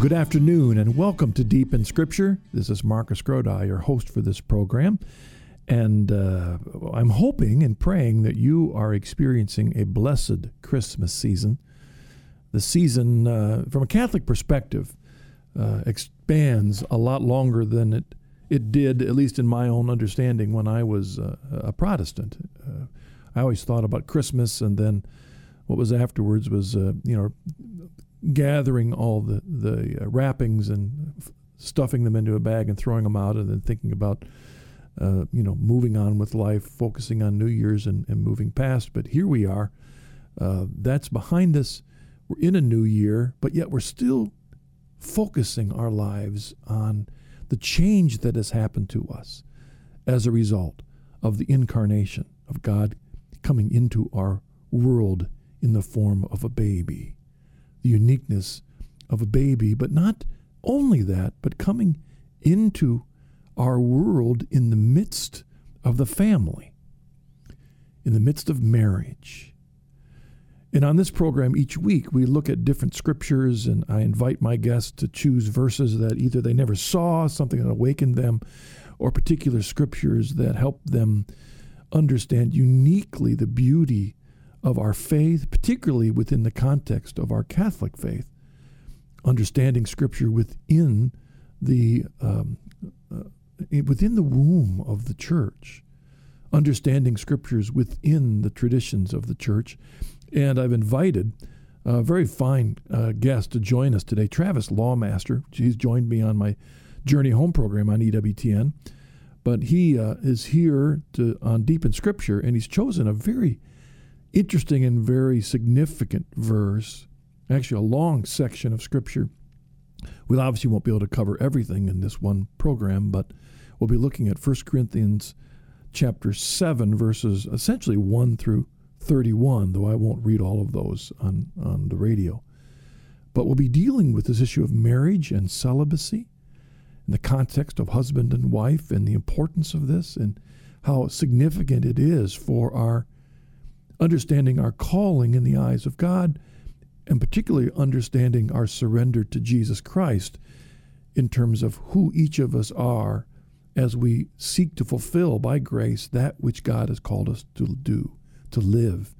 Good afternoon and welcome to Deep in Scripture. This is Marcus Grodi, your host for this program. And uh, I'm hoping and praying that you are experiencing a blessed Christmas season. The season, uh, from a Catholic perspective, uh, expands a lot longer than it, it did, at least in my own understanding, when I was uh, a Protestant. Uh, I always thought about Christmas and then what was afterwards was, uh, you know, gathering all the the uh, wrappings and f- stuffing them into a bag and throwing them out, and then thinking about uh, you know moving on with life, focusing on New Year's and, and moving past. But here we are. Uh, that's behind us. We're in a new year, but yet we're still focusing our lives on the change that has happened to us as a result of the incarnation of God coming into our world in the form of a baby the uniqueness of a baby, but not only that, but coming into our world in the midst of the family, in the midst of marriage. And on this program, each week, we look at different scriptures, and I invite my guests to choose verses that either they never saw, something that awakened them, or particular scriptures that help them understand uniquely the beauty of our faith, particularly within the context of our Catholic faith, understanding Scripture within the um, uh, within the womb of the church, understanding Scriptures within the traditions of the church, and I've invited a very fine uh, guest to join us today, Travis Lawmaster. He's joined me on my Journey Home program on EWTN, but he uh, is here to on Deep in Scripture, and he's chosen a very interesting and very significant verse, actually, a long section of Scripture. We obviously won't be able to cover everything in this one program, but we'll be looking at 1 Corinthians chapter 7, verses essentially 1 through 31, though I won't read all of those on, on the radio. But we'll be dealing with this issue of marriage and celibacy in the context of husband and wife and the importance of this and how significant it is for our understanding our calling in the eyes of God, and particularly understanding our surrender to Jesus Christ in terms of who each of us are as we seek to fulfill by grace that which God has called us to do, to live,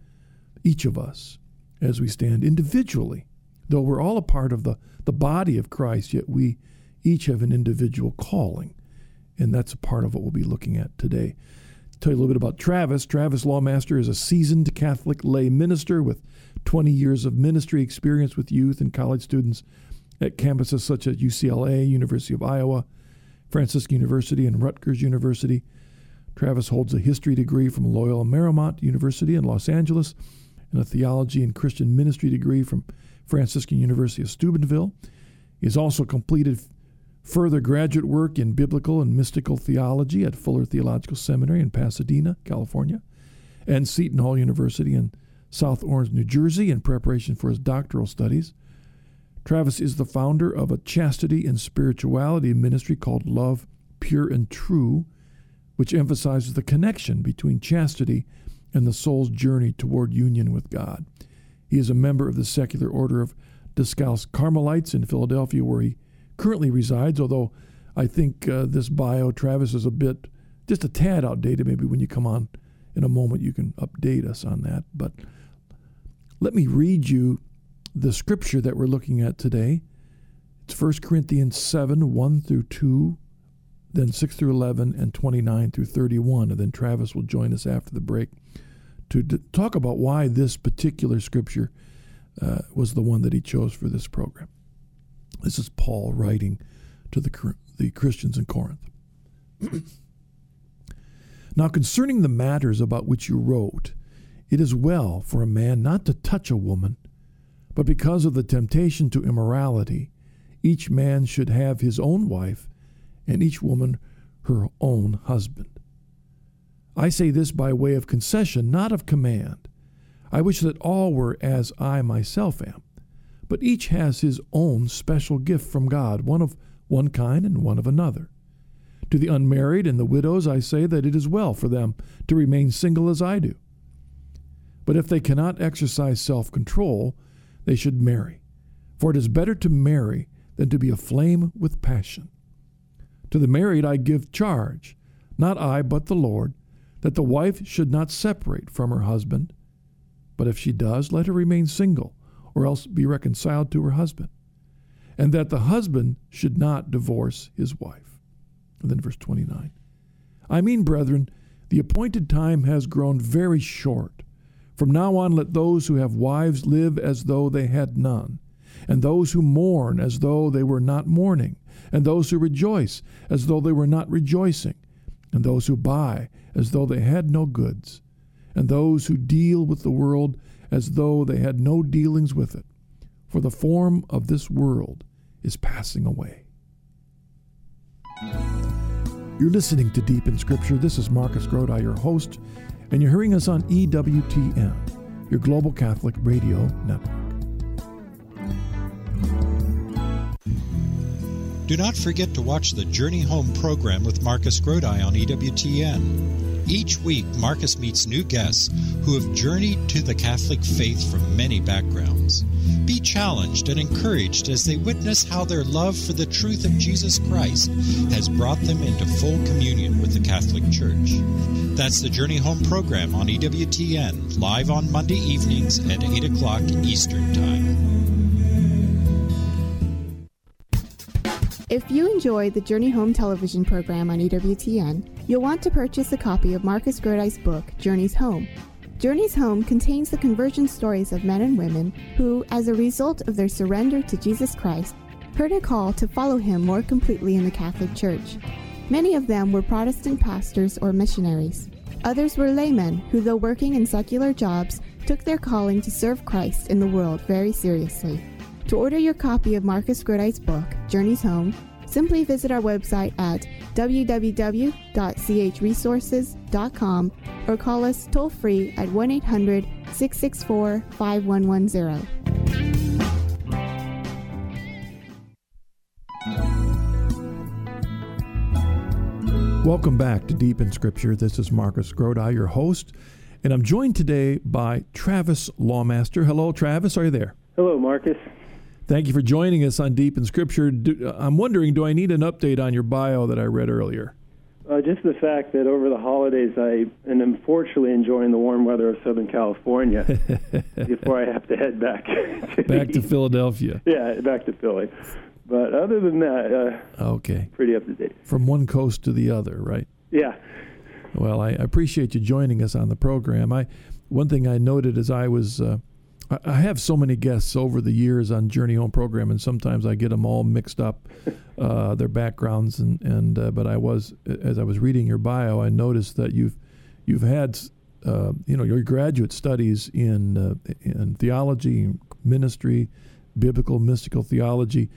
each of us, as we stand individually. Though we're all a part of the, the body of Christ, yet we each have an individual calling. And that's a part of what we'll be looking at today tell you a little bit about Travis. Travis Lawmaster is a seasoned Catholic lay minister with 20 years of ministry experience with youth and college students at campuses such as UCLA, University of Iowa, Franciscan University, and Rutgers University. Travis holds a history degree from Loyola Marymount University in Los Angeles and a theology and Christian ministry degree from Franciscan University of Steubenville. He has also completed further graduate work in biblical and mystical theology at Fuller Theological Seminary in Pasadena, California, and Seton Hall University in South Orange, New Jersey, in preparation for his doctoral studies. Travis is the founder of a chastity and spirituality ministry called Love Pure and True, which emphasizes the connection between chastity and the soul's journey toward union with God. He is a member of the secular order of Discalced Carmelites in Philadelphia, where he currently resides, although I think uh, this bio, Travis, is a bit, just a tad outdated. Maybe when you come on in a moment, you can update us on that. But let me read you the scripture that we're looking at today. It's 1 Corinthians 7 1 through 2, then 6 through 11, and 29 through 31. And then Travis will join us after the break to d- talk about why this particular scripture uh, was the one that he chose for this program. This is Paul writing to the, the Christians in Corinth. now, concerning the matters about which you wrote, it is well for a man not to touch a woman, but because of the temptation to immorality, each man should have his own wife, and each woman her own husband. I say this by way of concession, not of command. I wish that all were as I myself am but each has his own special gift from God, one of one kind and one of another. To the unmarried and the widows, I say that it is well for them to remain single as I do. But if they cannot exercise self control, they should marry. For it is better to marry than to be aflame with passion. To the married I give charge, not I, but the Lord, that the wife should not separate from her husband. But if she does, let her remain single, or else be reconciled to her husband. And that the husband should not divorce his wife. And then verse 29. I mean, brethren, the appointed time has grown very short. From now on, let those who have wives live as though they had none, and those who mourn as though they were not mourning, and those who rejoice as though they were not rejoicing, and those who buy as though they had no goods, and those who deal with the world as though they had no dealings with it. For the form of this world is passing away. You're listening to Deep in Scripture. This is Marcus Grodi, your host and you're hearing us on EWTN, your global Catholic radio network. Do not forget to watch the Journey Home program with Marcus Grodi on EWTN. Each week, Marcus meets new guests who have journeyed to the Catholic faith from many backgrounds. Be challenged and encouraged as they witness how their love for the truth of Jesus Christ has brought them into full communion with the Catholic Church. That's the Journey Home program on EWTN, live on Monday evenings at 8 o'clock Eastern Time. If you enjoy the Journey Home television program on EWTN, you'll want to purchase a copy of Marcus Grodi's book, Journeys Home. Journeys Home contains the conversion stories of men and women who, as a result of their surrender to Jesus Christ, heard a call to follow him more completely in the Catholic Church. Many of them were Protestant pastors or missionaries. Others were laymen who, though working in secular jobs, took their calling to serve Christ in the world very seriously. To order your copy of Marcus Grodi's book, Journeys Home, simply visit our website at www.chresources.com or call us toll free at 1 800 664 5110. Welcome back to Deep in Scripture. This is Marcus Grodi, your host, and I'm joined today by Travis Lawmaster. Hello, Travis. Are you there? Hello, Marcus. Thank you for joining us on Deep in Scripture. Do, I'm wondering, do I need an update on your bio that I read earlier? Uh, just the fact that over the holidays I am unfortunately enjoying the warm weather of Southern California before I have to head back. To back to Philadelphia. Yeah, back to Philly. But other than that, uh, okay, pretty up to date. From one coast to the other, right? Yeah. Well, I appreciate you joining us on the program. I one thing I noted as I was uh, I have so many guests over the years on Journey Home program, and sometimes I get them all mixed up, uh, their backgrounds, and and uh, but I was as I was reading your bio, I noticed that you've you've had uh, you know your graduate studies in uh, in theology, ministry, biblical mystical theology,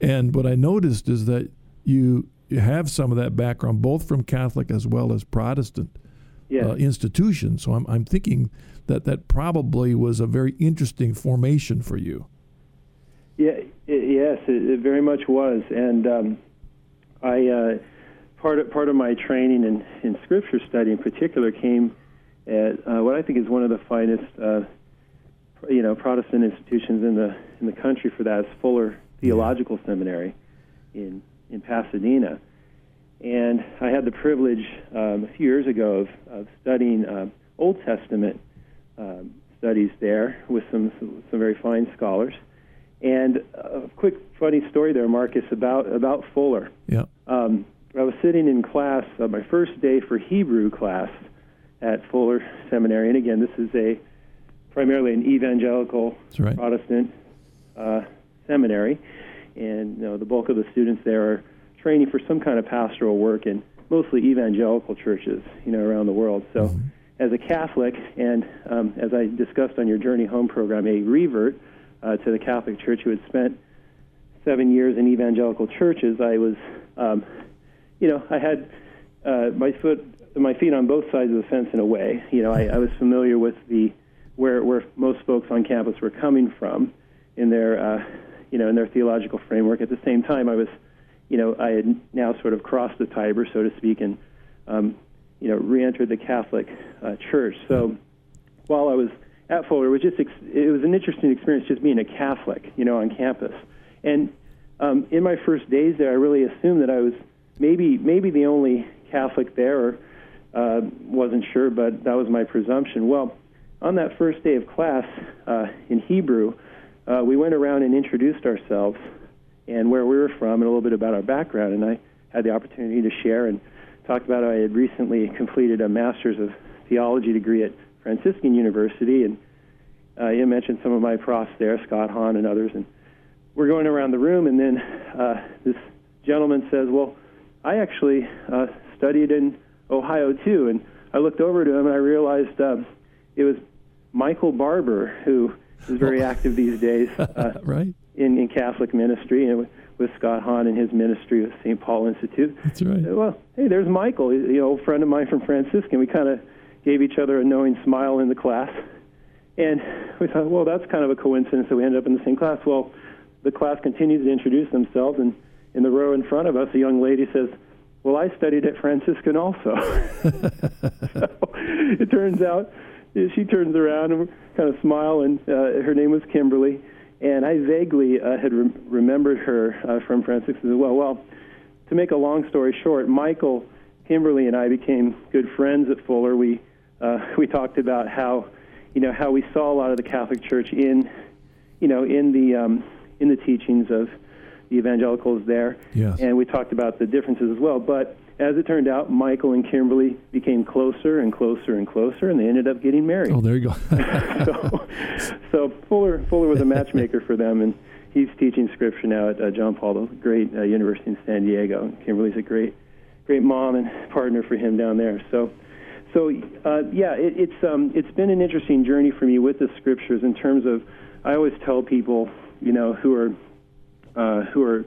and what I noticed is that you you have some of that background both from Catholic as well as Protestant yes. Uh, institutions. So I'm I'm thinking that that probably was a very interesting formation for you. Yeah, it, yes, it, it, very much was, and um, I uh, part of part of my training in, in scripture study in particular came at uh, what I think is one of the finest, uh, you know, Protestant institutions in the in the country for that is Fuller Theological Seminary in in Pasadena, and I had the privilege um, a few years ago of, of studying uh, Old Testament um, studies there with some, some, some very fine scholars. And a quick funny story there, Marcus, about about Fuller. Yeah. Um, I was sitting in class, uh, my first day for Hebrew class at Fuller Seminary, and again, this is a primarily an evangelical right. Protestant uh, seminary, and you know, the bulk of the students there are training for some kind of pastoral work in mostly evangelical churches, you know, around the world. So. Mm-hmm as a Catholic, and um, as I discussed on your Journey Home program, a revert uh, to the Catholic Church who had spent seven years in evangelical churches, I was, um, you know, I had uh, my foot, my feet on both sides of the fence in a way. You know, I, I was familiar with the where where most folks on campus were coming from in their, uh, you know, in their theological framework. At the same time, I was, you know, I had now sort of crossed the Tiber, so to speak, and um, you know, re-entered the Catholic uh, Church. So while I was at Fuller, it was just ex- it was an interesting experience just being a Catholic, you know, on campus. And um, in my first days there, I really assumed that I was maybe maybe the only Catholic there, or uh, wasn't sure, but that was my presumption. Well, on that first day of class uh, in Hebrew, uh, we went around and introduced ourselves and where we were from and a little bit about our background. And I had the opportunity to share and talk about how I had recently completed a master's of theology degree at Franciscan University, and uh, you mentioned some of my profs there, Scott Hahn and others, and we're going around the room, and then uh, this gentleman says, "Well, I actually uh, studied in Ohio too," and I looked over to him and I realized uh, it was Michael Barber who is very active these days, uh, right? In, in Catholic ministry and with Scott Hahn and his ministry with St. Paul Institute. That's right. Well, hey, there's Michael, you know, friend of mine from Franciscan. We kind of gave each other a knowing smile in the class. And we thought, well, that's kind of a coincidence that we ended up in the same class. Well, the class continues to introduce themselves, and in the row in front of us, a young lady says, well, I studied at Franciscan also. so it turns out she turns around and kind of smile, and uh, her name was Kimberly and I vaguely uh, had re- remembered her uh, from Franciscan as well. Well, to make a long story short, Michael, Kimberly, and I became good friends at Fuller. We uh, we talked about how you know how we saw a lot of the Catholic Church in you know in the um, in the teachings of the evangelicals there, yes. and we talked about the differences as well. But as it turned out, Michael and Kimberly became closer and closer and closer, and they ended up getting married. Oh, there you go. so, so Fuller Fuller was a matchmaker for them, and he's teaching scripture now at uh, John Paul, the great uh, university in San Diego. Kimberly's a great, great mom and partner for him down there. So, so uh, yeah, it, it's um, it's been an interesting journey for me with the scriptures in terms of. I always tell people, you know, who are uh, who are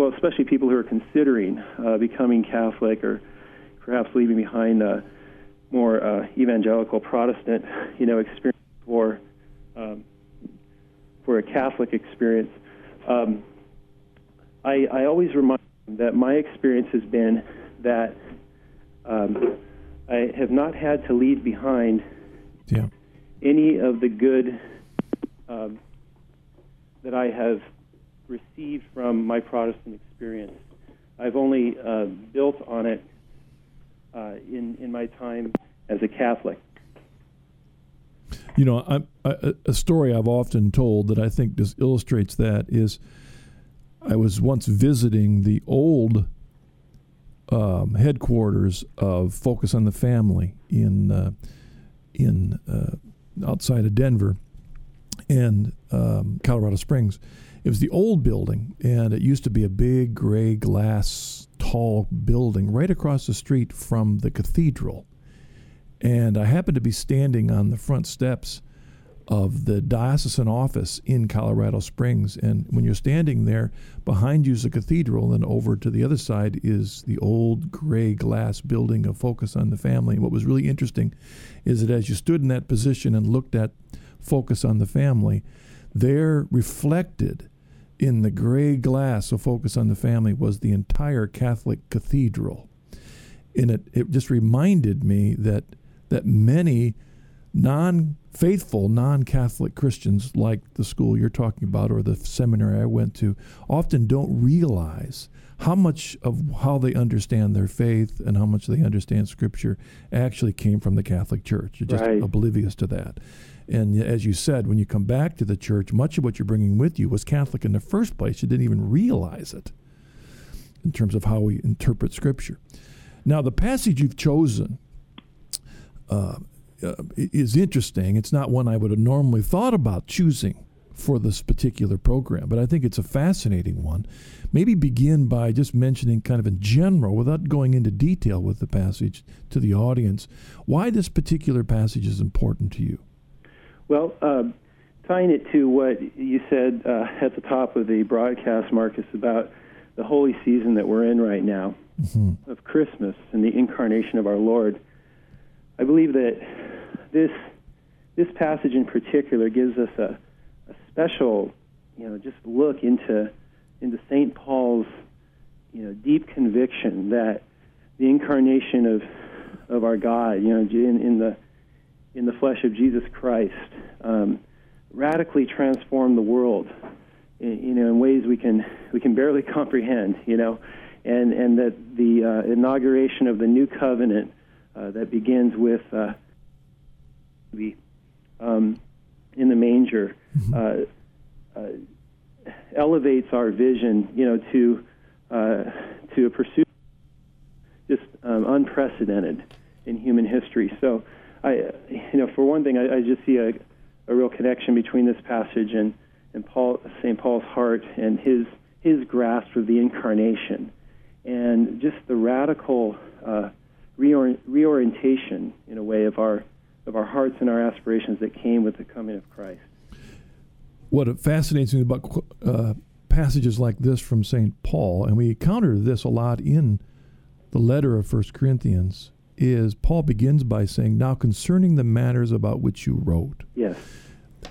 well, especially people who are considering uh, becoming Catholic or perhaps leaving behind a more uh, evangelical Protestant, you know, experience for um, for a Catholic experience. Um, I, I always remind them that my experience has been that um, I have not had to leave behind yeah. any of the good um, that I have received from my Protestant experience. I've only uh, built on it uh, in in my time as a Catholic. You know, I, I, a story I've often told that I think just illustrates that is, I was once visiting the old um, headquarters of Focus on the Family in uh, in uh, outside of Denver and um, Colorado Springs it was the old building, and it used to be a big gray glass, tall building right across the street from the cathedral. And I happened to be standing on the front steps of the diocesan office in Colorado Springs. And when you're standing there, behind you is the cathedral, and over to the other side is the old gray glass building of Focus on the Family. And what was really interesting is that as you stood in that position and looked at Focus on the Family, there reflected in the gray glass of Focus on the Family was the entire Catholic cathedral. And it, it just reminded me that that many non faithful, non Catholic Christians, like the school you're talking about or the seminary I went to, often don't realize how much of how they understand their faith and how much they understand Scripture actually came from the Catholic Church. You're just right. oblivious to that. And as you said, when you come back to the church, much of what you're bringing with you was Catholic in the first place. You didn't even realize it in terms of how we interpret Scripture. Now, the passage you've chosen uh, uh, is interesting. It's not one I would have normally thought about choosing for this particular program, but I think it's a fascinating one. Maybe begin by just mentioning, kind of in general, without going into detail with the passage to the audience, why this particular passage is important to you. Well, um, tying it to what you said uh, at the top of the broadcast, Marcus, about the holy season that we're in right now mm-hmm. of Christmas and the incarnation of our Lord, I believe that this this passage in particular gives us a, a special, you know, just look into into Saint Paul's, you know, deep conviction that the incarnation of of our God, you know, in, in the in the flesh of Jesus Christ, um, radically transformed the world you know, in ways we can we can barely comprehend, you know, and and that the uh, inauguration of the new covenant uh, that begins with uh, the um, in the manger mm-hmm. uh, uh, elevates our vision, you know, to uh, to a pursuit just um, unprecedented in human history. So, I, you know, for one thing, I, I just see a, a real connection between this passage and and Paul, St. Paul's heart and his his grasp of the incarnation, and just the radical uh, reorient, reorientation, in a way, of our of our hearts and our aspirations that came with the coming of Christ. What fascinates me about uh, passages like this from St. Paul, and we encounter this a lot in the letter of First Corinthians, is Paul begins by saying, "Now concerning the matters about which you wrote." Yes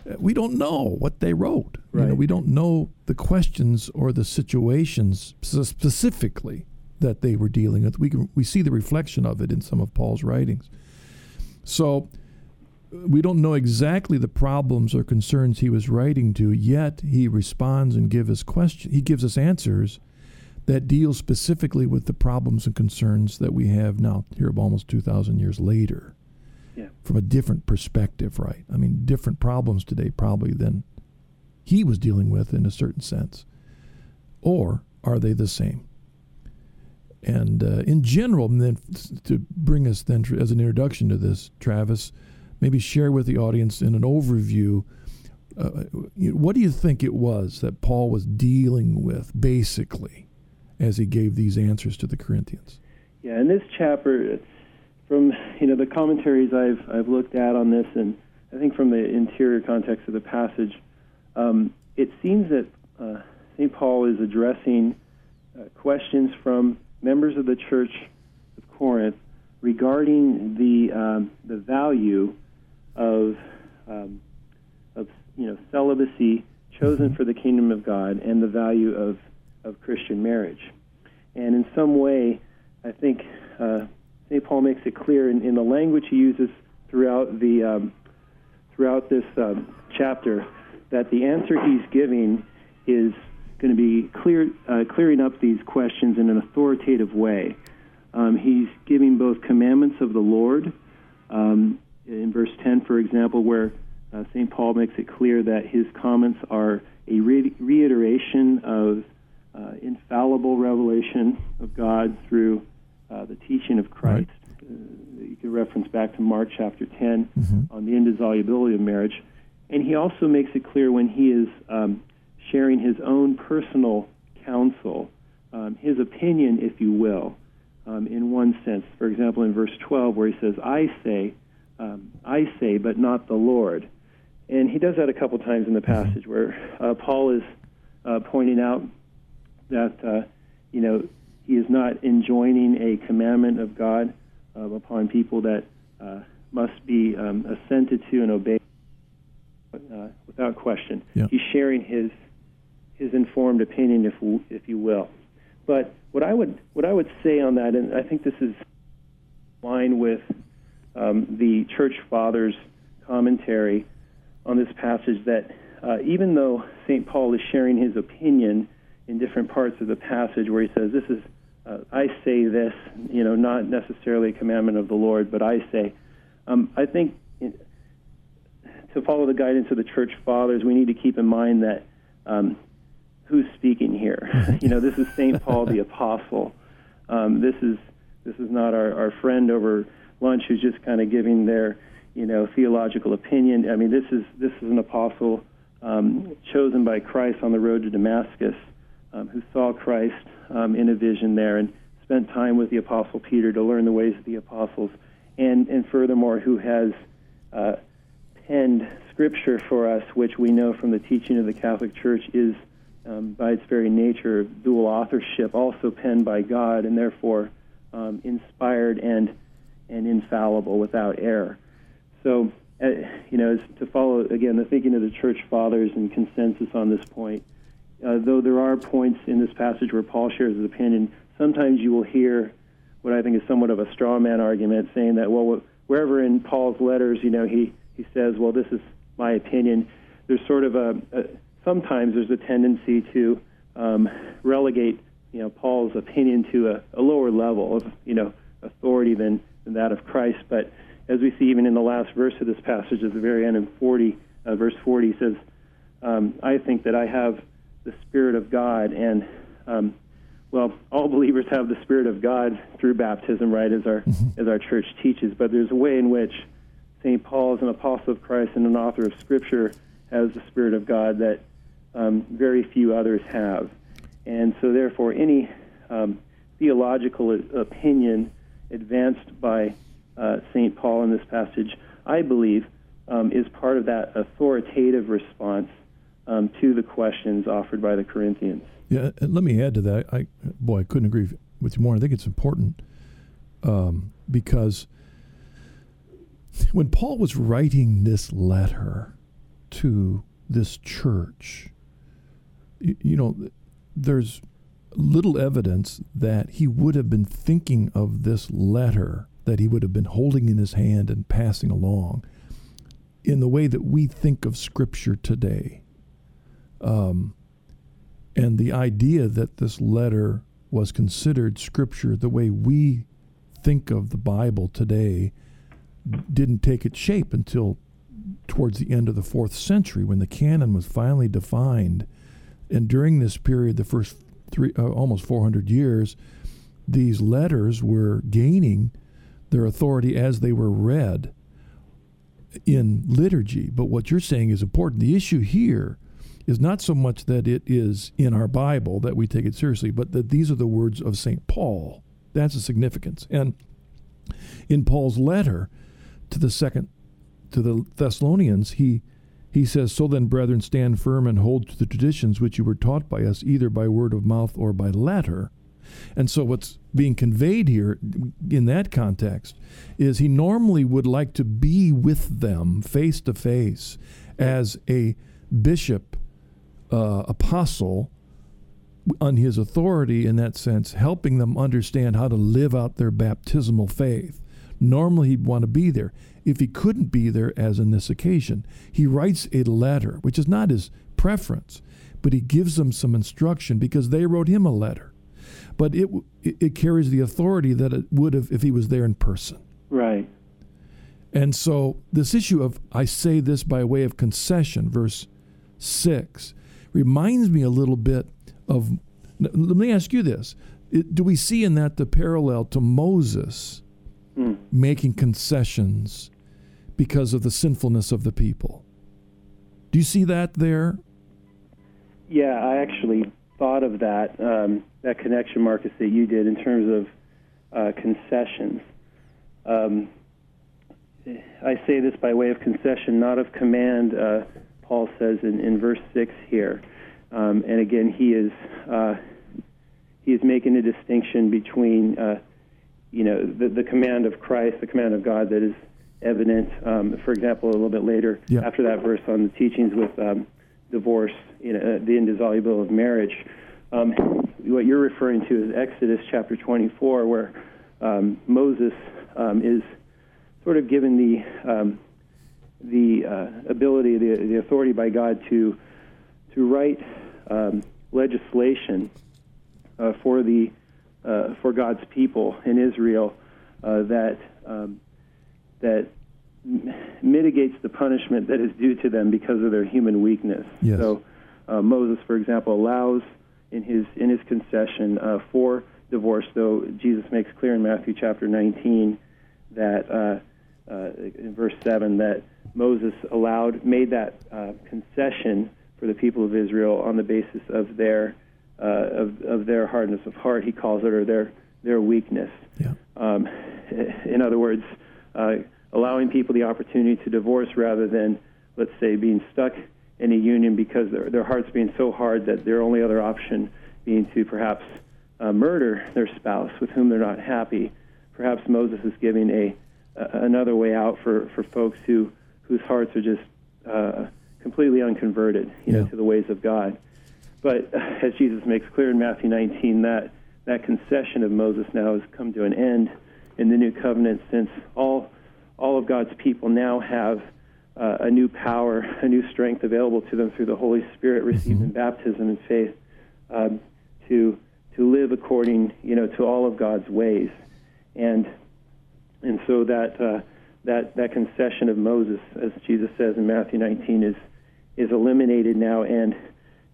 uh, we don't know what they wrote. Right. You know, we don't know the questions or the situations specifically that they were dealing with. We can, we see the reflection of it in some of Paul's writings. So uh, we don't know exactly the problems or concerns he was writing to, yet he responds and gives us question. He gives us answers that deals specifically with the problems and concerns that we have now here almost 2,000 years later yeah. from a different perspective, right? I mean, different problems today probably than he was dealing with in a certain sense. Or are they the same? And uh, in general, then to bring us then as an introduction to this, Travis, maybe share with the audience in an overview. Uh, what do you think it was that Paul was dealing with basically as he gave these answers to the Corinthians? Yeah, in this chapter, from you know the commentaries I've I've looked at on this, and I think from the interior context of the passage, um, it seems that uh, St. Paul is addressing uh, questions from members of the Church of Corinth regarding the um, the value of um, of you know celibacy chosen mm-hmm. for the kingdom of God and the value of of Christian marriage, and in some way, I think. Uh, St. Paul makes it clear in, in the language he uses throughout the um, throughout this um, chapter that the answer he's giving is going to be clear, uh, clearing up these questions in an authoritative way. Um, he's giving both commandments of the Lord. Um, in verse 10, for example, where uh, St. Paul makes it clear that his comments are a re- reiteration of uh, infallible revelation of God through uh, the teaching of Christ. Right. Uh, you can reference back to Mark chapter 10 mm-hmm. on the indissolubility of marriage. And he also makes it clear when he is um, sharing his own personal counsel, um, his opinion, if you will, um, in one sense. For example, in verse 12, where he says, I say, um, I say, but not the Lord. And he does that a couple times in the mm-hmm. passage where uh, Paul is uh, pointing out that, uh, you know, he is not enjoining a commandment of God uh, upon people that uh, must be um, assented to and obeyed uh, without question. Yeah. He's sharing his his informed opinion, if if you will. But what I would what I would say on that, and I think this is in line with um, the church fathers' commentary on this passage, that uh, even though St. Paul is sharing his opinion in different parts of the passage, where he says this is uh, I say this, you know, not necessarily a commandment of the Lord, but I say. Um, I think in, to follow the guidance of the church fathers, we need to keep in mind that um, who's speaking here. you know, this is Saint Paul the apostle. Um, this is this is not our, our friend over lunch who's just kind of giving their you know theological opinion. I mean, this is this is an apostle um, chosen by Christ on the road to Damascus, um, who saw Christ um, in a vision there and spent time with the Apostle Peter to learn the ways of the apostles, and, and furthermore, who has uh, penned scripture for us, which we know from the teaching of the Catholic Church is, um, by its very nature, dual authorship, also penned by God, and therefore um, inspired and and infallible, without error. So, uh, you know, to follow again the thinking of the Church Fathers and consensus on this point uh, though there are points in this passage where Paul shares his opinion, sometimes you will hear what I think is somewhat of a straw man argument saying that, well, wherever in Paul's letters, you know, he, he says, well, this is my opinion, there's sort of a, a sometimes there's a tendency to um, relegate you know Paul's opinion to a, a lower level of you know authority than, than that of Christ. But as we see even in the last verse of this passage at the very end in 40, uh, verse 40 says, um, I think that I have the Spirit of God. And, um, well, all believers have the Spirit of God through baptism, right, as our, mm-hmm. as our church teaches. But there's a way in which St. Paul, as an apostle of Christ and an author of Scripture, has the Spirit of God that um, very few others have. And so, therefore, any um, theological opinion advanced by uh, St. Paul in this passage, I believe, um, is part of that authoritative response um, to the questions offered by the Corinthians. Yeah, and let me add to that. I boy, I couldn't agree with you more. I think it's important um, because when Paul was writing this letter to this church, you, you know, there's little evidence that he would have been thinking of this letter that he would have been holding in his hand and passing along in the way that we think of Scripture today. Um, and the idea that this letter was considered Scripture the way we think of the Bible today didn't take its shape until towards the end of the fourth century when the canon was finally defined. And during this period, the first three, uh, almost 400 years, these letters were gaining their authority as they were read in liturgy. But what you're saying is important. The issue here is not so much that it is in our Bible that we take it seriously, but that these are the words of St. Paul. That's the significance. And in Paul's letter to the second to the Thessalonians, he he says, So then, brethren, stand firm and hold to the traditions which you were taught by us, either by word of mouth or by letter. And so, what's being conveyed here in that context is he normally would like to be with them face to face as a bishop, uh, apostle, on his authority in that sense, helping them understand how to live out their baptismal faith. Normally, he'd want to be there. If he couldn't be there, as in this occasion, he writes a letter, which is not his preference, but he gives them some instruction because they wrote him a letter. But it, it carries the authority that it would have if he was there in person. Right. And so, this issue of I say this by way of concession, verse 6, reminds me a little bit of. Let me ask you this Do we see in that the parallel to Moses mm. making concessions because of the sinfulness of the people. Do you see that there? Yeah, I actually thought of that um, that connection, Marcus, that you did in terms of uh, concessions. Um, I say this by way of concession, not of command. Uh, Paul says in, in verse six here, um, and again he is uh, he is making a distinction between uh, you know, the, the command of Christ, the command of God that is evident. Um, for example, a little bit later, yeah. after that verse on the teachings with um, divorce, you know, uh, the indissolubility of marriage. Um, what you're referring to is Exodus chapter 24, where um, Moses um, is sort of given the um, the uh, ability, the, the authority by God to to write legislation uh, for the uh, for God's people in Israel uh, that um, that m- mitigates the punishment that is due to them because of their human weakness. Yes. So uh, Moses, for example, allows in his in his concession uh, for divorce, though Jesus makes clear in Matthew chapter 19 that uh, uh, in verse 7 that Moses allowed made that concession for the people of Israel on the basis of their uh, of, of their hardness of heart, he calls it, or their their weakness. Yeah. Um, in other words, uh, allowing people the opportunity to divorce rather than, let's say, being stuck in a union because their their hearts being so hard that their only other option being to perhaps uh, murder their spouse with whom they're not happy. Perhaps Moses is giving a, a another way out for, for folks who whose hearts are just uh, completely unconverted, you yeah. know, to the ways of God. But as Jesus makes clear in Matthew 19, that that concession of Moses now has come to an end in the new covenant, since all all of God's people now have uh, a new power, a new strength available to them through the Holy Spirit received Mm-hmm. in baptism and faith um, to to live according, you know, to all of God's ways, and and so that uh, that that concession of Moses, as Jesus says in Matthew 19, is is eliminated now, and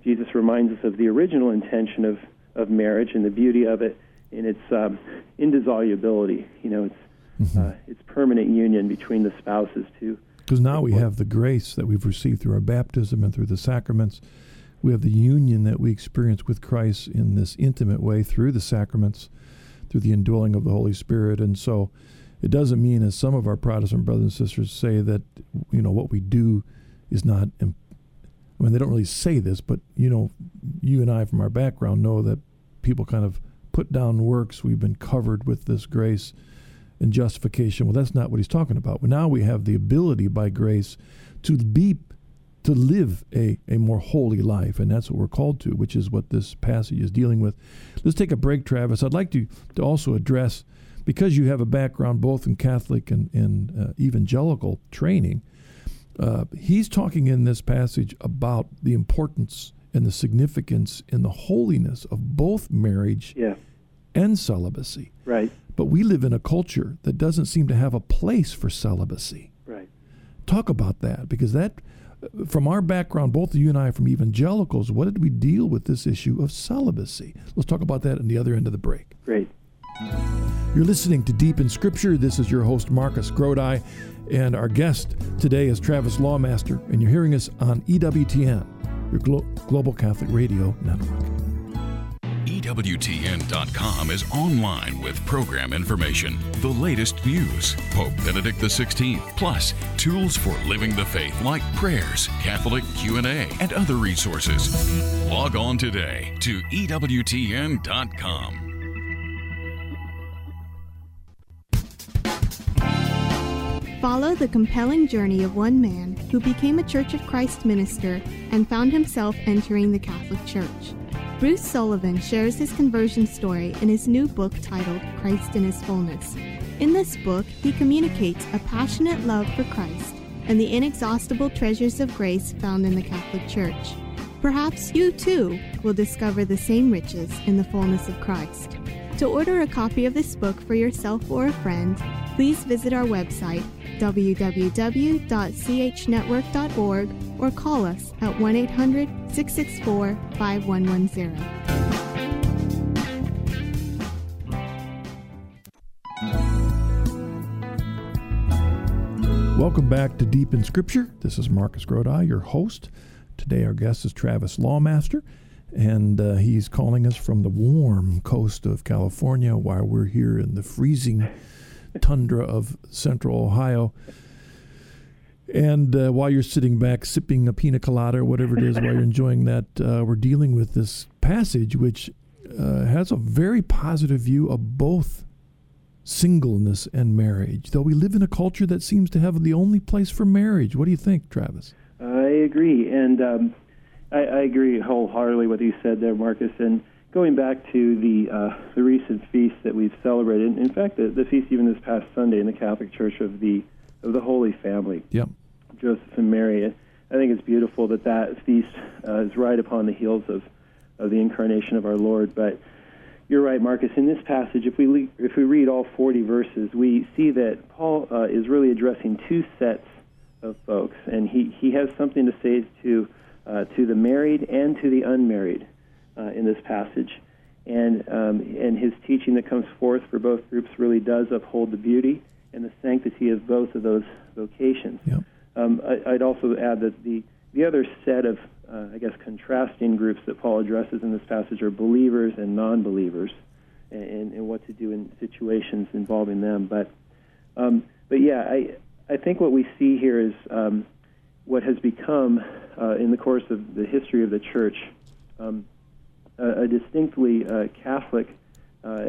Jesus reminds us of the original intention of of marriage and the beauty of it in its um, indissolubility. You know, it's uh, it's permanent union between the spouses too. Because now we have the grace that we've received through our baptism and through the sacraments. We have the union that we experience with Christ in this intimate way through the sacraments, through the indwelling of the Holy Spirit. And so it doesn't mean, as some of our Protestant brothers and sisters say, that, you know, what we do is not. Imp- I mean, they don't really say this, but, you know, you and I from our background know that people kind of put down works. We've been covered with this grace and justification. Well, that's not what he's talking about. But now we have the ability by grace to be to live a, a more holy life, and that's what we're called to, which is what this passage is dealing with. Let's take a break, Travis. I'd like to, to also address, because you have a background both in Catholic and, and uh, evangelical training, uh, he's talking in this passage about the importance and the significance and the holiness of both marriage yeah, and celibacy. right, But we live in a culture that doesn't seem to have a place for celibacy. right. Talk about that because that, uh, from our background, both you and I from evangelicals, what did we deal with this issue of celibacy? Let's talk about that in the other end of the break. Great. You're listening to Deep in Scripture. This is your host, Marcus Grodi, and our guest today is Travis Lawmaster, and you're hearing us on EWTN, your Glo- Global Catholic Radio Network. EWTN.com is online with program information, the latest news, Pope Benedict XVI, plus tools for living the faith like prayers, Catholic Q&A, and other resources. Log on today to EWTN.com. Follow the compelling journey of one man who became a Church of Christ minister and found himself entering the Catholic Church. Bruce Sullivan shares his conversion story in his new book titled Christ in His Fullness. In this book, he communicates a passionate love for Christ and the inexhaustible treasures of grace found in the Catholic Church. Perhaps you too will discover the same riches in the fullness of Christ. To order a copy of this book for yourself or a friend, please visit our website www.chnetwork.org or call us at 1 800 664 5110. Welcome back to Deep in Scripture. This is Marcus Grodi, your host. Today, our guest is Travis Lawmaster, and uh, he's calling us from the warm coast of California while we're here in the freezing tundra of central Ohio. And uh, while you're sitting back sipping a pina colada or whatever it is, while you're enjoying that, uh, we're dealing with this passage which uh, has a very positive view of both singleness and marriage, though we live in a culture that seems to have the only place for marriage. What do you think, Travis? I agree, and um, I, I agree wholeheartedly with what you said there, Marcus. And going back to the uh, the recent feast that we've celebrated, in fact, the, the feast even this past Sunday in the Catholic Church of the of the Holy Family, Yep. Joseph and Mary. I think it's beautiful that that feast uh, is right upon the heels of of the incarnation of our Lord. But you're right, Marcus. In this passage, if we le- if we read all 40 verses, we see that Paul uh, is really addressing two sets of folks, and he, he has something to say to uh, to the married and to the unmarried uh, in this passage, and um, and his teaching that comes forth for both groups really does uphold the beauty and the sanctity of both of those vocations. Yep. Um, I, I'd also add that the the other set of uh, I guess contrasting groups that Paul addresses in this passage are believers and non-believers, and, and what to do in situations involving them. But um, but yeah, I I think what we see here is um, what has become uh, in the course of the history of the church um, a, a distinctly uh, Catholic uh,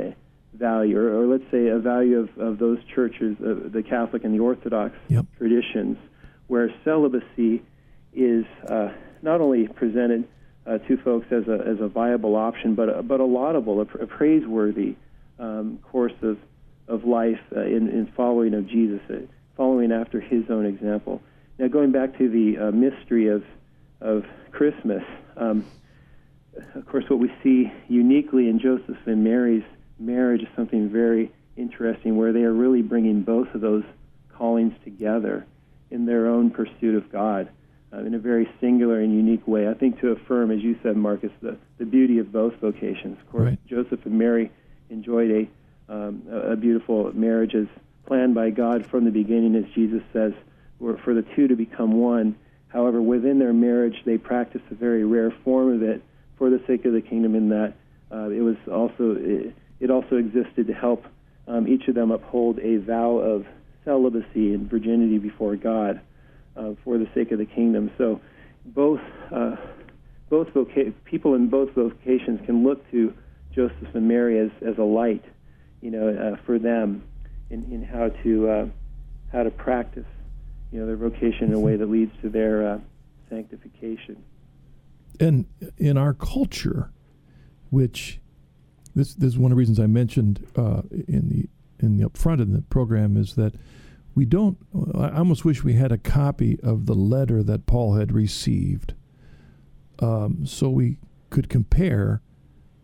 value, or, or let's say a value of, of those churches, uh, the Catholic and the Orthodox Yep. traditions, where celibacy is uh, not only presented uh, to folks as a, as a viable option, but a, but a laudable, a, pr- a praiseworthy um, course of, of life uh, in, in following of Jesus, uh, following after his own example. now, going back to the uh, mystery of of Christmas, um, of course, what we see uniquely in Joseph and Mary's marriage is something very interesting, where they are really bringing both of those callings together in their own pursuit of God uh, in a very singular and unique way. I think to affirm, as you said, Marcus, the, the beauty of both vocations. Of course, right. Joseph and Mary enjoyed a, um, a beautiful marriage as planned by God from the beginning, as Jesus says, for the two to become one. However, within their marriage, they practiced a very rare form of it for the sake of the kingdom, in that uh, it was also it, it also existed to help um, each of them uphold a vow of celibacy and virginity before God uh, for the sake of the kingdom. So, both uh, both voca- people in both vocations can look to Joseph and Mary as, as a light, you know, uh, for them in, in how to uh, how to practice, you know, their vocation in a way that leads to their uh, sanctification. And in our culture, which this, this is one of the reasons I mentioned uh, in the in the upfront in the program is that we don't. I almost wish we had a copy of the letter that Paul had received, um, so we could compare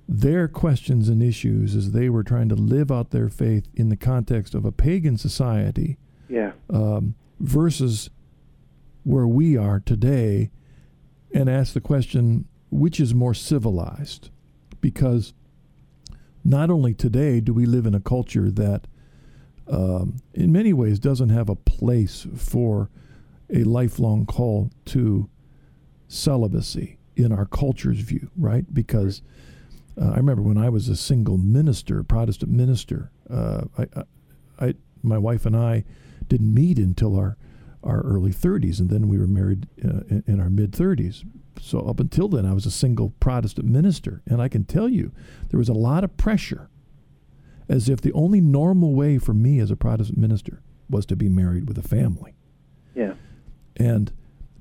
their questions and issues as they were trying to live out their faith in the context of a pagan society. Yeah. Um, versus where we are today, and ask the question, which is more civilized? Because not only today do we live in a culture that, um, in many ways, doesn't have a place for a lifelong call to celibacy in our culture's view, right? Because uh, I remember when I was a single minister, Protestant minister, uh, I, I, my wife and I didn't meet until our our early 30s, and then we were married uh, in, in, our mid 30s. So up until then, I was a single Protestant minister, and I can tell you there was a lot of pressure, as if the only normal way for me as a Protestant minister was to be married with a family. Yeah. And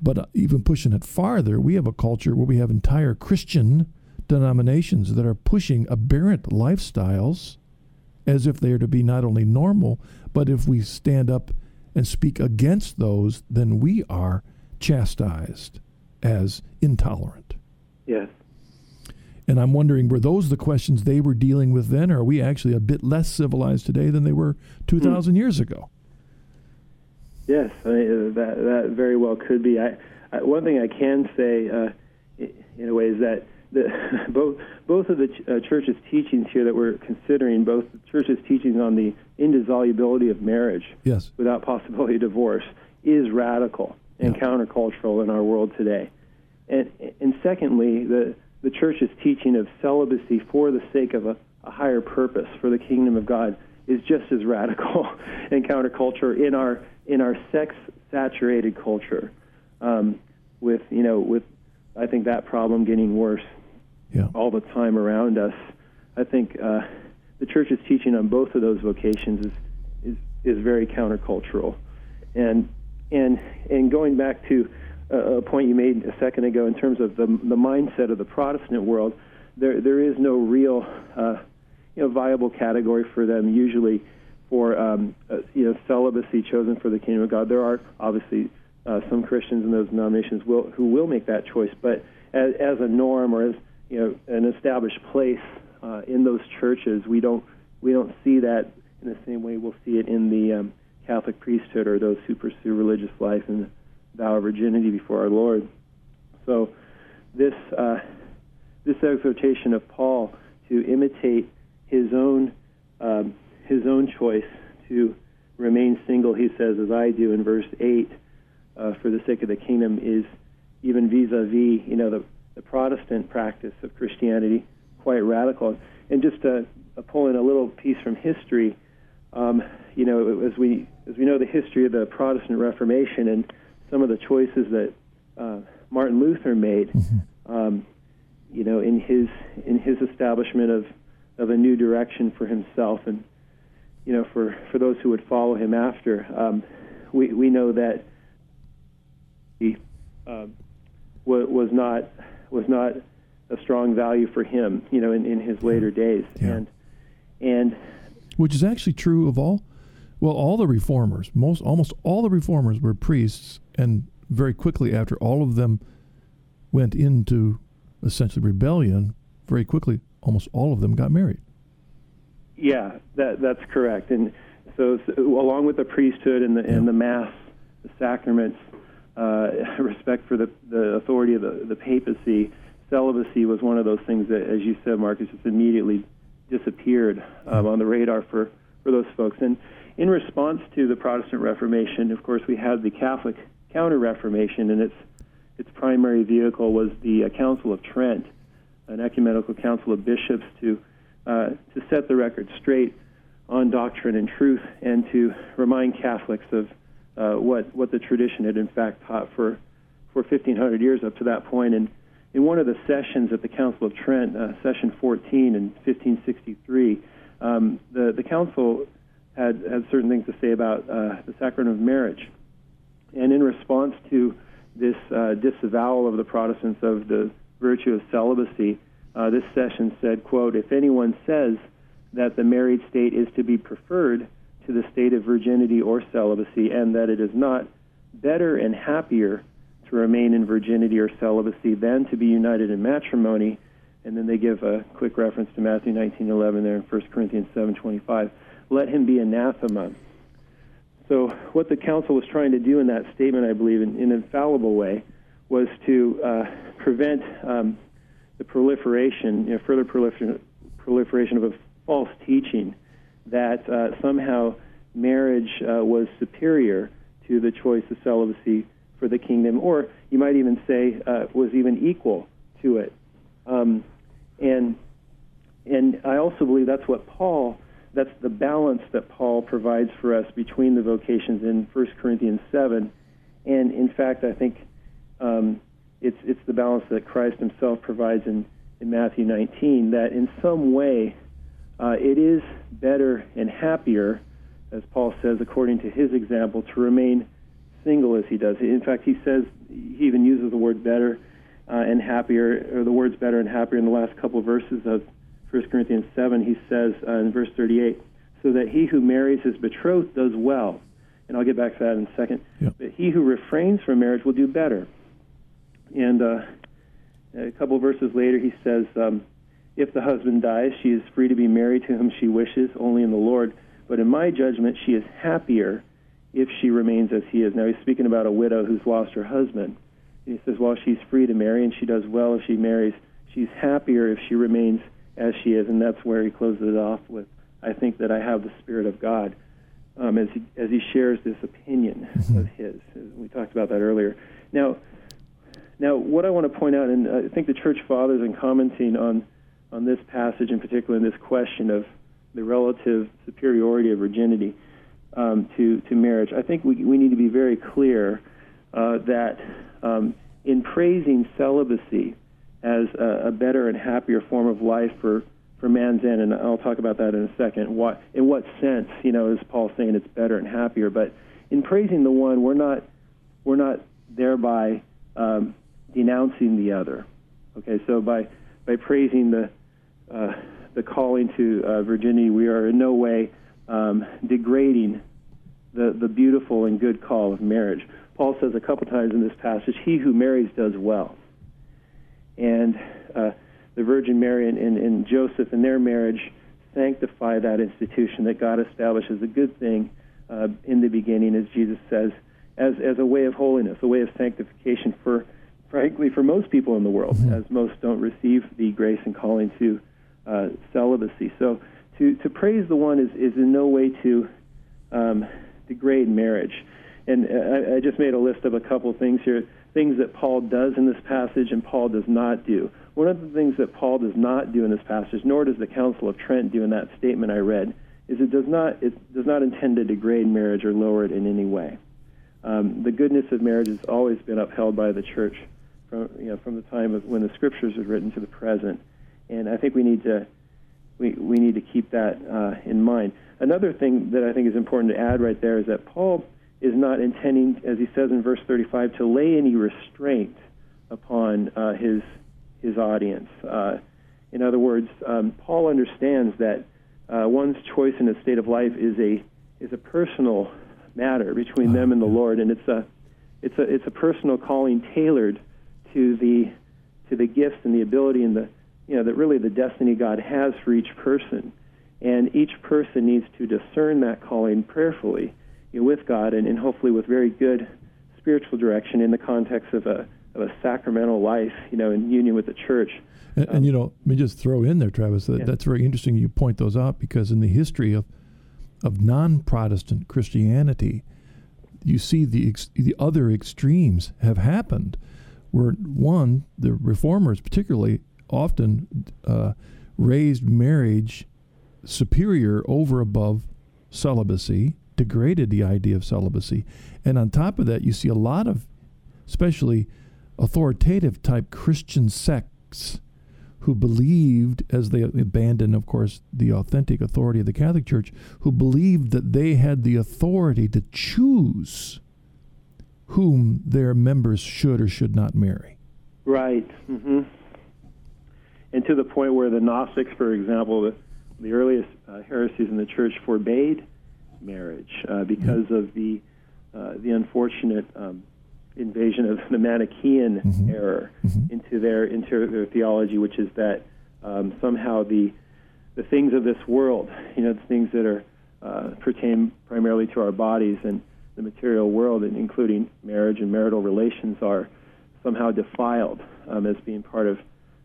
but uh, even pushing it farther, we have a culture where we have entire Christian denominations that are pushing aberrant lifestyles as if they are to be not only normal, but if we stand up and speak against those, then we are chastised as intolerant. Yes. And I'm wondering, were those the questions they were dealing with then, or are we actually a bit less civilized today than they were 2,000 mm. years ago? Yes, I mean, that that very well could be. I, I one thing I can say, uh, in a way, is that the, both both of the ch- uh, church's teachings here that we're considering, both the church's teachings on the indissolubility of marriage, yes. without possibility of divorce, is radical and yeah. countercultural in our world today. And and secondly, the the church's teaching of celibacy for the sake of a, a higher purpose for the kingdom of God is just as radical and counterculture in our in our sex saturated culture. Um, with you know with I think that problem getting worse yeah. all the time around us. I think uh, the church's teaching on both of those vocations is is, is very countercultural, and and and going back to a point you made a second ago in terms of the the mindset of the Protestant world, there there is no real uh, you know viable category for them usually for um, uh, you know celibacy chosen for the kingdom of God. There are obviously uh, some Christians in those denominations will who will make that choice, but as, as a norm or as you know an established place uh, in those churches. We don't we don't see that in the same way we'll see it in the um, Catholic priesthood or those who pursue religious life and vow of virginity before our Lord. So this uh, this exhortation of Paul to imitate his own um, his own choice to remain single, he says, as I do in verse eight, uh, for the sake of the kingdom, is even vis-a-vis you know the the Protestant practice of Christianity quite radical. And just to, to pull in a little piece from history, um, you know, as we as we know the history of the Protestant Reformation and some of the choices that uh, Martin Luther made, mm-hmm. um, you know, in his in his establishment of of a new direction for himself and you know for for those who would follow him after, um, we we know that he uh, was not was not a strong value for him, you know, in, in his later days. Yeah. And and which is actually true of all Well, all the reformers, most almost all the reformers were priests, and very quickly after all of them went into essentially rebellion, very quickly almost all of them got married. Yeah, that that's correct. And so, so along with the priesthood and the yeah. and the mass, the sacraments, respect for the the authority of the, the papacy, celibacy was one of those things that, as you said, Marcus, just immediately disappeared um, on the radar for for those folks. And in response to the Protestant Reformation, of course, we had the Catholic Counter Reformation, and its its primary vehicle was the uh, Council of Trent, an ecumenical council of bishops to uh, to set the record straight on doctrine and truth, and to remind Catholics of uh, what what the tradition had in fact taught for for 1500 years up to that point. And in one of the sessions at the Council of Trent, uh, session 14 in 1563, um, the the council had had certain things to say about uh, the sacrament of marriage, and in response to this uh, disavowal of the Protestants of the virtue of celibacy, uh, this session said, quote, if anyone says that the married state is to be preferred to the state of virginity or celibacy and that it is not better and happier to remain in virginity or celibacy than to be united in matrimony, and then they give a quick reference to Matthew 19:11 there in 1 Corinthians 7:25, let him be anathema. So what the council was trying to do in that statement, I believe, in, in an infallible way, was to uh, prevent um, the proliferation, you know, further proliferation, proliferation of a false teaching that uh, somehow marriage uh, was superior to the choice of celibacy for the kingdom, or you might even say uh, was even equal to it. Um, and and I also believe that's what Paul, that's the balance that Paul provides for us between the vocations in 1 Corinthians 7. And in fact, I think um, it's it's the balance that Christ Himself provides in in Matthew 19. That in some way, uh, it is better and happier, as Paul says, according to his example, to remain single as he does. In fact, he says he even uses the word better uh, and happier, or the words better and happier in the last couple of verses of 1 Corinthians 7. He says uh, in verse 38, so that he who marries his betrothed does well. And I'll get back to that in a second. Yep. But he who refrains from marriage will do better. And uh, a couple of verses later, he says, um, If the husband dies, she is free to be married to whom she wishes, only in the Lord. But in my judgment, she is happier if she remains as he is. Now, he's speaking about a widow who's lost her husband. He says, Well, she's free to marry, and she does well if she marries. She's happier if she remains as she is. And that's where he closes it off with, I think that I have the Spirit of God. Um, as, he, as he shares this opinion mm-hmm. of his. We talked about that earlier. Now, now, what I want to point out, and I think the church fathers, in commenting on on this passage in particular, in this question of the relative superiority of virginity um, to to marriage, I think we we need to be very clear uh, that um, in praising celibacy as a, a, better and happier form of life for for man's end, and I'll talk about that in a second. What in what sense, you know, is Paul saying it's better and happier? But in praising the one, we're not we're not thereby um, denouncing the other. Okay, so by by praising the uh, the calling to uh, virginity, we are in no way um, degrading the the beautiful and good call of marriage. Paul says a couple times in this passage, "He who marries does well," and uh, the Virgin Mary and, and, and Joseph in their marriage sanctify that institution that God establishes a good thing uh, in the beginning, as Jesus says, as as a way of holiness, a way of sanctification for frankly, for most people in the world, mm-hmm. as most don't receive the grace and calling to uh, celibacy. So to, to praise the one is, is in no way to um, degrade marriage. And uh, I, I just made a list of a couple things here, things that Paul does in this passage and Paul does not do. One of the things that Paul does not do in this passage, nor does the Council of Trent do in that statement I read, is it does not it does not intend to degrade marriage or lower it in any way. Um, the goodness of marriage has always been upheld by the church from you know from the time of when the scriptures were written to the present, and I think we need to we we need to keep that uh, in mind. Another thing that I think is important to add right there is that Paul is not intending, as he says in verse 35, to lay any restraint upon uh, his his audience. Uh, in other words, um, Paul understands that uh, one's choice in a state of life is a is a personal matter between them and the Lord, and it's a it's a it's a personal calling tailored to the to the gifts and the ability and the you know that really the destiny God has for each person, and each person needs to discern that calling prayerfully you know, with God and, and hopefully with very good spiritual direction in the context of a of a sacramental life, you know, in union with the church. And, um, and you know, let me just throw in there, Travis. That, yeah. That's very interesting. You point those out because in the history of of non-Protestant Christianity, you see the ex- the other extremes have happened, where one the reformers particularly often uh, raised marriage superior over above celibacy, degraded the idea of celibacy, and on top of that, you see a lot of, especially authoritative type Christian sects who believed, as they abandoned, of course, the authentic authority of the Catholic Church, who believed that they had the authority to choose whom their members should or should not marry. Right. Mm-hmm. And to the point where the Gnostics, for example, the, the earliest uh, heresies in the church forbade marriage uh, because mm-hmm. of the uh, the unfortunate um, invasion of the Manichaean mm-hmm. error mm-hmm. into their into their theology, which is that um, somehow the the things of this world, you know, the things that are uh, pertain primarily to our bodies and the material world, and including marriage and marital relations, are somehow defiled um, as being part of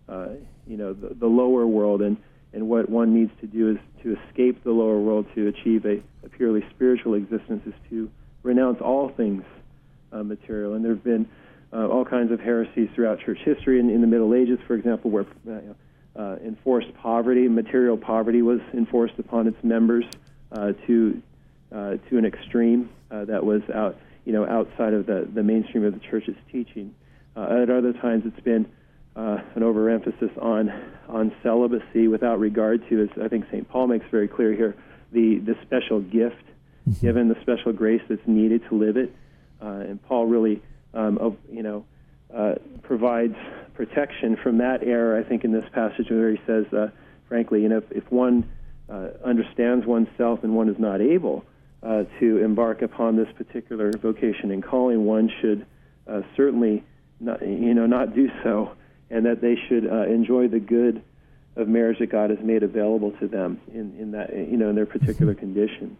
uh, you know the, the lower world, and and what one needs to do is to escape the lower world to achieve a, a purely spiritual existence is to renounce all things uh, material. And there have been uh, all kinds of heresies throughout church history. In, in the Middle Ages, for example, where uh, uh, enforced poverty, material poverty, was enforced upon its members uh, to uh, to an extreme that was out, you know, outside of the, the mainstream of the church's teaching. At other times, it's been uh, an overemphasis on on celibacy without regard to, as I think St. Paul makes very clear here, the the special gift mm-hmm. given, the special grace that's needed to live it. Uh, and Paul really, um, of, you know, uh, provides protection from that error. I think in this passage where he says, uh, frankly, you know, if, if one uh, understands oneself and one is not able uh, to embark upon this particular vocation and calling, one should uh, certainly, not, you know, not do so, and that they should enjoy the good of marriage that God has made available to them in, in that, you know, in their particular condition.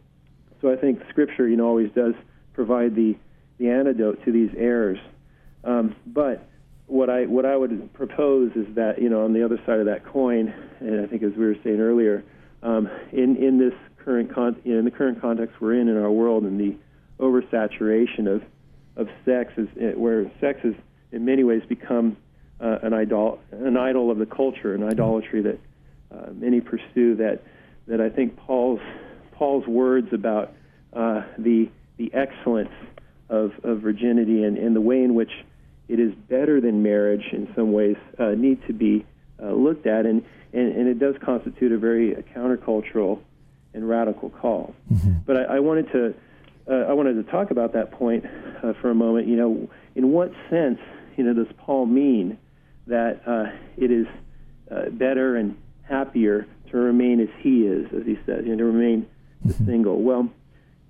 So I think Scripture, you know, always does provide the the antidote to these errors. Um, but what I what I would propose is that you know on the other side of that coin, and I think as we were saying earlier, um, in in this current con- in the current context we're in in our world and the oversaturation of of sex is eh, where sex has in many ways become uh, an idol an idol of the culture, an idolatry that uh, many pursue. That that I think Paul's Paul's words about uh, the the excellence of, of virginity and, and the way in which it is better than marriage in some ways uh, need to be uh, looked at, and, and, and it does constitute a very a countercultural and radical call. Mm-hmm. But I, I, wanted to uh, I wanted to talk about that point uh, for a moment. You know, in what sense you know does Paul mean that uh, it is uh, better and happier to remain as he is, as he said, you know, to remain mm-hmm. single? Well,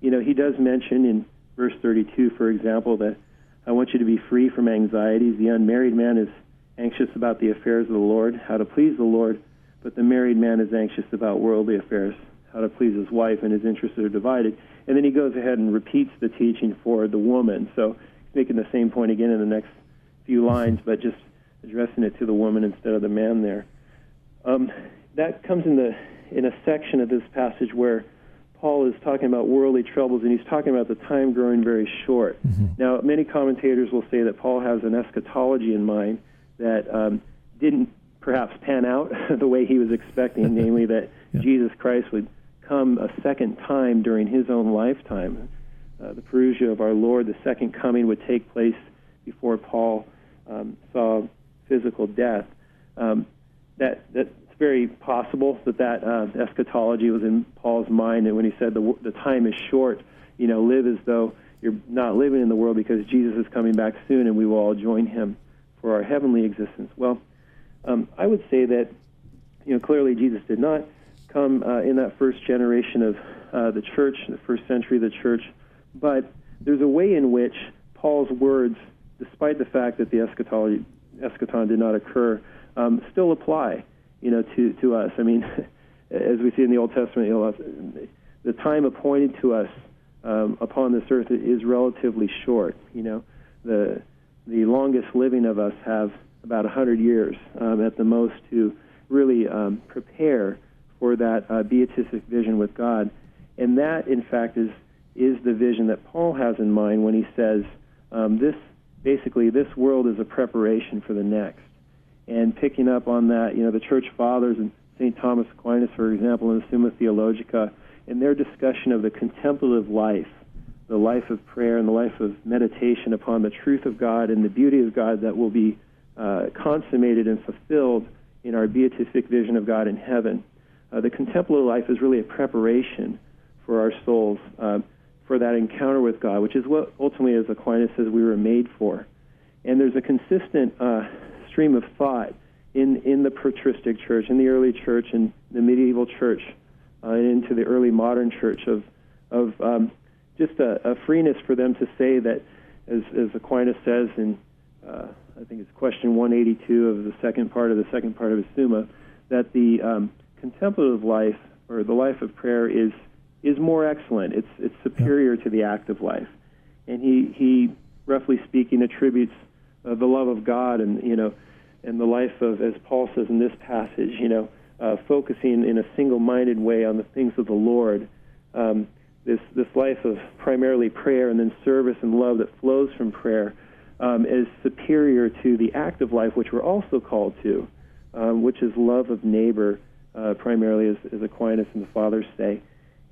you know, he does mention in verse 32, for example, that I want you to be free from anxieties. The unmarried man is anxious about the affairs of the Lord, how to please the Lord, but the married man is anxious about worldly affairs, how to please his wife, and his interests are divided. And then he goes ahead and repeats the teaching for the woman. So he's making the same point again in the next few lines, but just addressing it to the woman instead of the man there. Um, that comes in the in a section of this passage where Paul is talking about worldly troubles, and he's talking about the time growing very short. Mm-hmm. Now, many commentators will say that Paul has an eschatology in mind that um, didn't perhaps pan out the way he was expecting, namely that yeah. Jesus Christ would come a second time during his own lifetime. Uh, the parousia of our Lord, the second coming, would take place before Paul um, saw physical death. Um, that that very possible that that uh, eschatology was in Paul's mind, and when he said the the time is short, you know, live as though you're not living in the world because Jesus is coming back soon, and we will all join him for our heavenly existence. Well, um, I would say that you know clearly Jesus did not come uh, in that first generation of uh, the church, the first century of the church, but there's a way in which Paul's words, despite the fact that the eschatology, eschaton did not occur, um, still apply, you know, to, to us. I mean, as we see in the Old Testament, you know, the time appointed to us um, upon this earth is relatively short. You know, the the longest living of us have about 100 years um, at the most to really um, prepare for that uh, beatific vision with God. And that, in fact, is, is the vision that Paul has in mind when he says, um, this basically, this world is a preparation for the next. And picking up on that, you know, the church fathers and St. Thomas Aquinas, for example, in the Summa Theologica, in their discussion of the contemplative life, the life of prayer and the life of meditation upon the truth of God and the beauty of God that will be uh, consummated and fulfilled in our beatific vision of God in heaven. Uh, the contemplative life is really a preparation for our souls uh, for that encounter with God, which is what ultimately, as Aquinas says, we were made for. And there's a consistent uh, stream of thought in, in the patristic church, in the early church, in the medieval church, uh, and into the early modern church of, of um, just a, a, freeness for them to say that, as, as Aquinas says in, uh, I think it's question 182 of the second part of the second part of his Summa, that the um, contemplative life or the life of prayer is is more excellent. It's it's superior yeah. to the active life, and he he roughly speaking attributes uh, the love of God and you know and the life of as Paul says in this passage, you know, uh, focusing in a single-minded way on the things of the Lord. Um, this this life of primarily prayer and then service and love that flows from prayer um, is superior to the active life, which we're also called to, um, which is love of neighbor uh, primarily, as, as Aquinas and the Fathers say.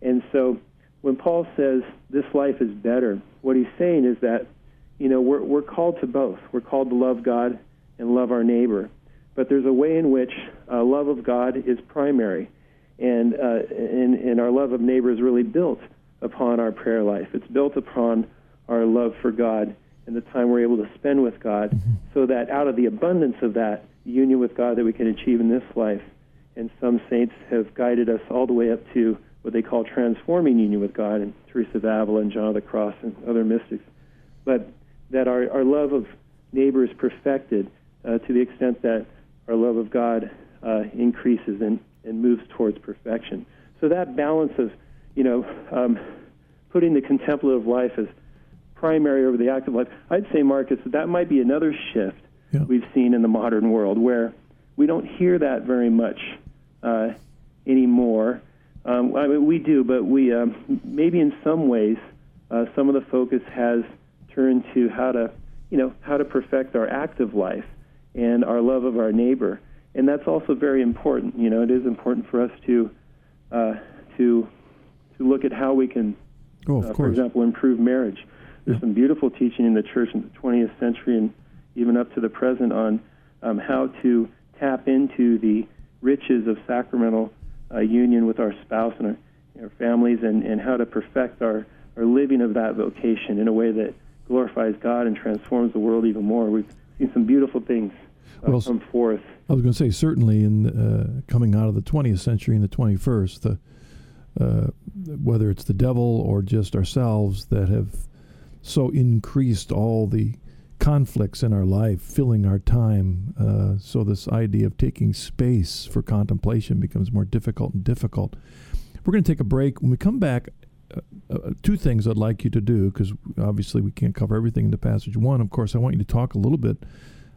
And so when Paul says this life is better, what he's saying is that, you know, we're, we're called to both. We're called to love God and love our neighbor. But there's a way in which uh, love of God is primary, and, uh, and, and our love of neighbor is really built upon our prayer life. It's built upon our love for God and the time we're able to spend with God, mm-hmm. so that out of the abundance of that union with God that we can achieve in this life, and some saints have guided us all the way up to what they call transforming union with God, and Teresa of Avila and John of the Cross and other mystics. But that our, our love of neighbor is perfected uh, to the extent that our love of God uh, increases and, and moves towards perfection. So that balance of, you know, um, putting the contemplative life as primary over the active life, I'd say, Marcus, that that might be another shift yeah. we've seen in the modern world where we don't hear that very much uh, anymore. Um, I mean, we do, but we um, maybe in some ways uh, some of the focus has turned to how to, you know, how to perfect our active life and our love of our neighbor, and that's also very important. You know, it is important for us to uh, to to look at how we can, oh, uh, for example, improve marriage. There's yeah. some beautiful teaching in the church in the 20th century and even up to the present on um, how to tap into the riches of sacramental uh, union with our spouse and our, our families and, and how to perfect our, our living of that vocation in a way that glorifies God and transforms the world even more. We've seen some beautiful things uh, well, come forth. I was going to say, certainly in uh, coming out of the 20th century and the 21st, the, uh, whether it's the devil or just ourselves that have so increased all the conflicts in our life, filling our time. Uh, so this idea of taking space for contemplation becomes more difficult and difficult. We're going to take a break. When we come back, uh, uh, two things I'd like you to do because obviously we can't cover everything in the passage. One, of course, I want you to talk a little bit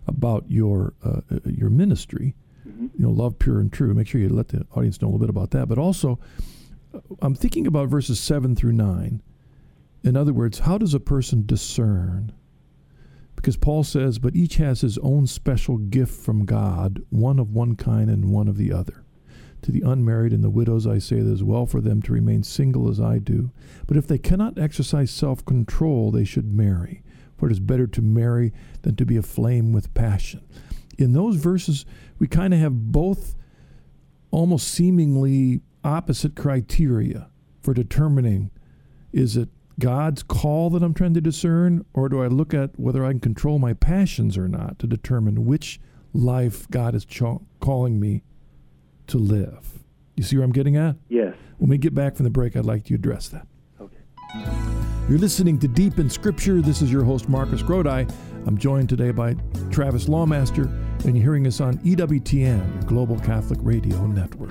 about your uh, uh, your ministry. Mm-hmm. You know, love pure and true. Make sure you let the audience know a little bit about that. But also, uh, I'm thinking about verses seven through nine. In other words, how does a person discern? Because Paul says, but each has his own special gift from God, one of one kind and one of the other. To the unmarried and the widows, I say it is well for them to remain single as I do. But if they cannot exercise self control, they should marry. For it is better to marry than to be aflame with passion. In those verses, we kind of have both almost seemingly opposite criteria for determining is it God's call that I'm trying to discern, or do I look at whether I can control my passions or not to determine which life God is cho- calling me to live? You see where I'm getting at? Yes. When we get back from the break, I'd like to address that. Okay. You're listening to Deep in Scripture. This is your host, Marcus Grodi. I'm joined today by Travis Lawmaster, and you're hearing us on EWTN, your Global Catholic Radio Network.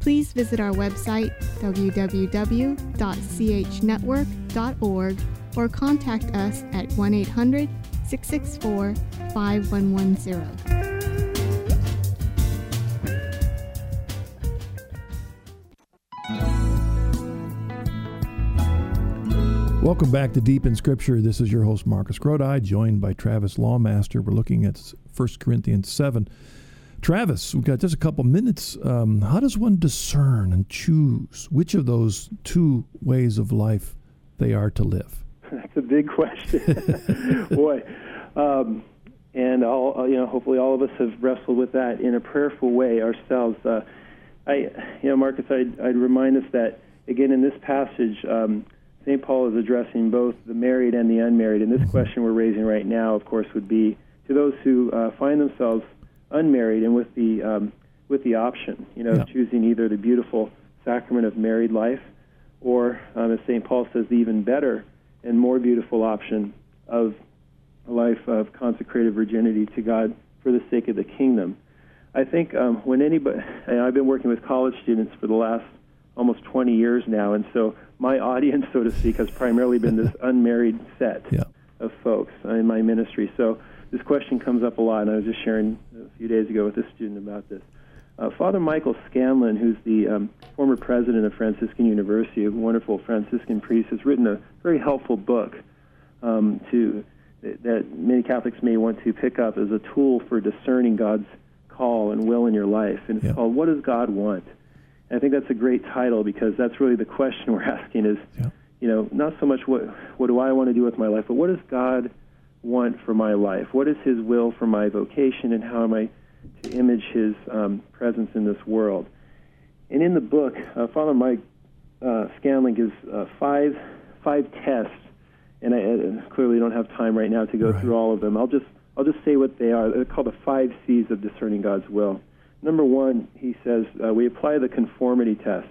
please visit our website www.chnetwork.org or contact us at 1 800 664 5110. Welcome back to Deep in Scripture. This is your host, Marcus Grodi, joined by Travis Lawmaster. We're looking at 1 Corinthians 7. Travis, we've got just a couple minutes. Um, how does one discern and choose which of those two ways of life they are to live? That's a big question, boy. Um, and all uh, you know, hopefully, all of us have wrestled with that in a prayerful way ourselves. Uh, I, you know, Marcus, I'd, I'd, remind us that again in this passage, um, St. Paul is addressing both the married and the unmarried. And this mm-hmm. question we're raising right now, of course, would be to those who uh, find themselves unmarried and with the um, with the option, you know, yeah. choosing either the beautiful sacrament of married life, or um, as St. Paul says, the even better and more beautiful option of a life of consecrated virginity to God for the sake of the kingdom. I think um, when anybody, I've been working with college students for the last almost 20 years now, and so my audience, so to speak, has primarily been this unmarried set yeah. of folks in my ministry. So this question comes up a lot, and I was just sharing few days ago with a student about this. Uh, Father Michael Scanlon, who's the um, former president of Franciscan University, a wonderful Franciscan priest, has written a very helpful book um, to that many Catholics may want to pick up as a tool for discerning God's call and will in your life. And it's yeah. called "What Does God Want?" And I think that's a great title because that's really the question we're asking: is yeah. you know not so much what what do I want to do with my life, but what does God want for my life? What is His will for my vocation, and how am I to image His um, presence in this world? And in the book, uh, Father Mike uh, Scanlon gives uh, five five tests, and I uh, clearly don't have time right now to go right. through all of them. I'll just I'll just say what they are. They're called the five C's of discerning God's will. Number one, he says uh, we apply the conformity test.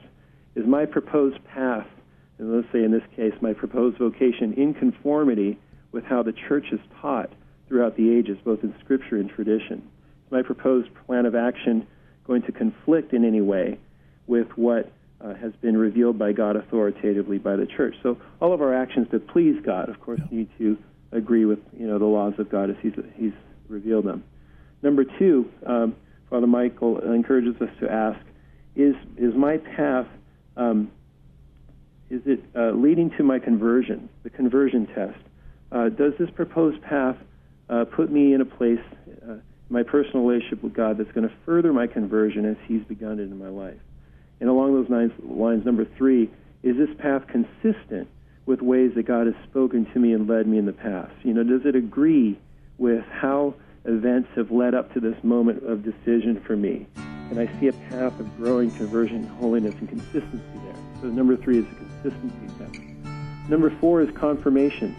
Is my proposed path, and let's say in this case, my proposed vocation, in conformity with how the church has taught throughout the ages, both in scripture and tradition. Is my proposed plan of action going to conflict in any way with what uh, has been revealed by God authoritatively by the church? So all of our actions that please God, of course, need to agree with you know the laws of God as He's He's revealed them. Number two, um, Father Michael encourages us to ask: Is is my path um, is it uh, leading to my conversion? The conversion test uh, does this proposed path uh, put me in a place, uh, my personal relationship with God, that's going to further my conversion as He's begun it in my life? And along those lines, lines, number three, is this path consistent with ways that God has spoken to me and led me in the past? You know, does it agree with how events have led up to this moment of decision for me? And I see a path of growing conversion, holiness, and consistency there. So number three is a consistency test. Number four is confirmation.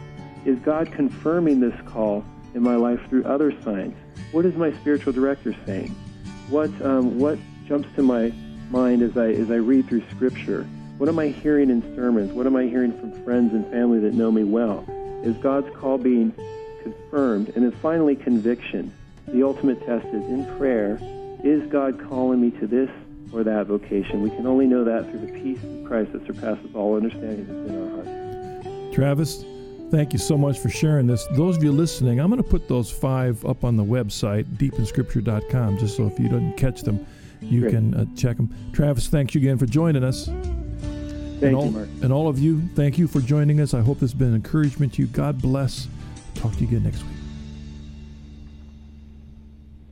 Is God confirming this call in my life through other signs? What is my spiritual director saying? What um, what jumps to my mind as I as I read through Scripture? What am I hearing in sermons? What am I hearing from friends and family that know me well? Is God's call being confirmed? And then finally, conviction. The ultimate test is in prayer. Is God calling me to this or that vocation? We can only know that through the peace of Christ that surpasses all understanding that's in our hearts. Travis, Thank you so much for sharing this. Those of you listening, I'm going to put those five up on the website, deepinscripture.com, just so if you didn't catch them, you Great. can uh, check them. Travis, thanks you again for joining us. Thank and all, you, Mark. And all of you, thank you for joining us. I hope this has been an encouragement to you. God bless. Talk to you again next week.